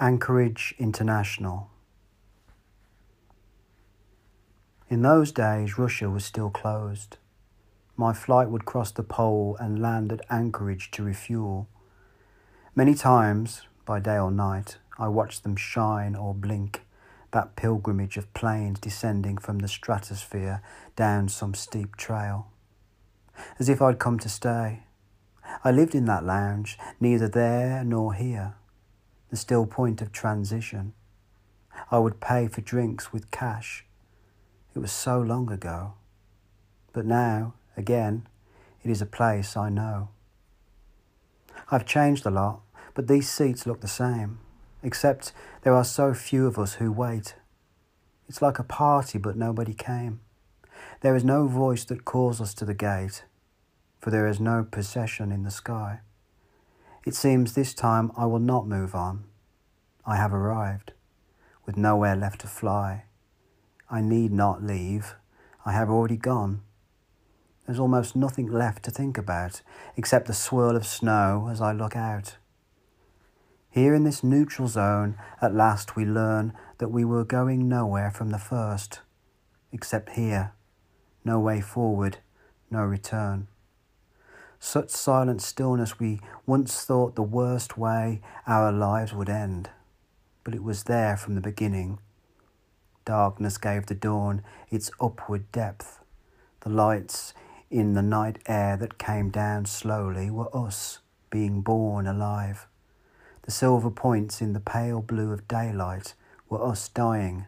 Anchorage International. In those days, Russia was still closed. My flight would cross the pole and land at Anchorage to refuel. Many times, by day or night, I watched them shine or blink, that pilgrimage of planes descending from the stratosphere down some steep trail. As if I'd come to stay. I lived in that lounge, neither there nor here the still point of transition. I would pay for drinks with cash. It was so long ago. But now, again, it is a place I know. I've changed a lot, but these seats look the same, except there are so few of us who wait. It's like a party, but nobody came. There is no voice that calls us to the gate, for there is no procession in the sky. It seems this time I will not move on. I have arrived, with nowhere left to fly. I need not leave. I have already gone. There's almost nothing left to think about except the swirl of snow as I look out. Here in this neutral zone, at last we learn that we were going nowhere from the first, except here, no way forward, no return such silent stillness we once thought the worst way our lives would end. But it was there from the beginning. Darkness gave the dawn its upward depth. The lights in the night air that came down slowly were us being born alive. The silver points in the pale blue of daylight were us dying.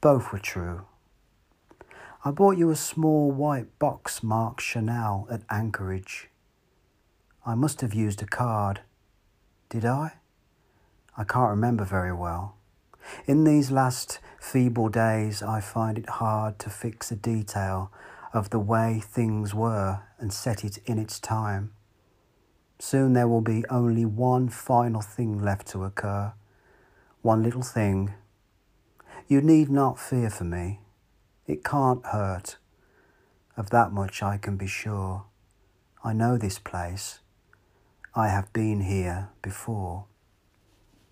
Both were true. I bought you a small white box marked Chanel at Anchorage. I must have used a card. Did I? I can't remember very well. In these last feeble days, I find it hard to fix a detail of the way things were and set it in its time. Soon there will be only one final thing left to occur, one little thing. You need not fear for me. It can't hurt. Of that much I can be sure. I know this place. I have been here before.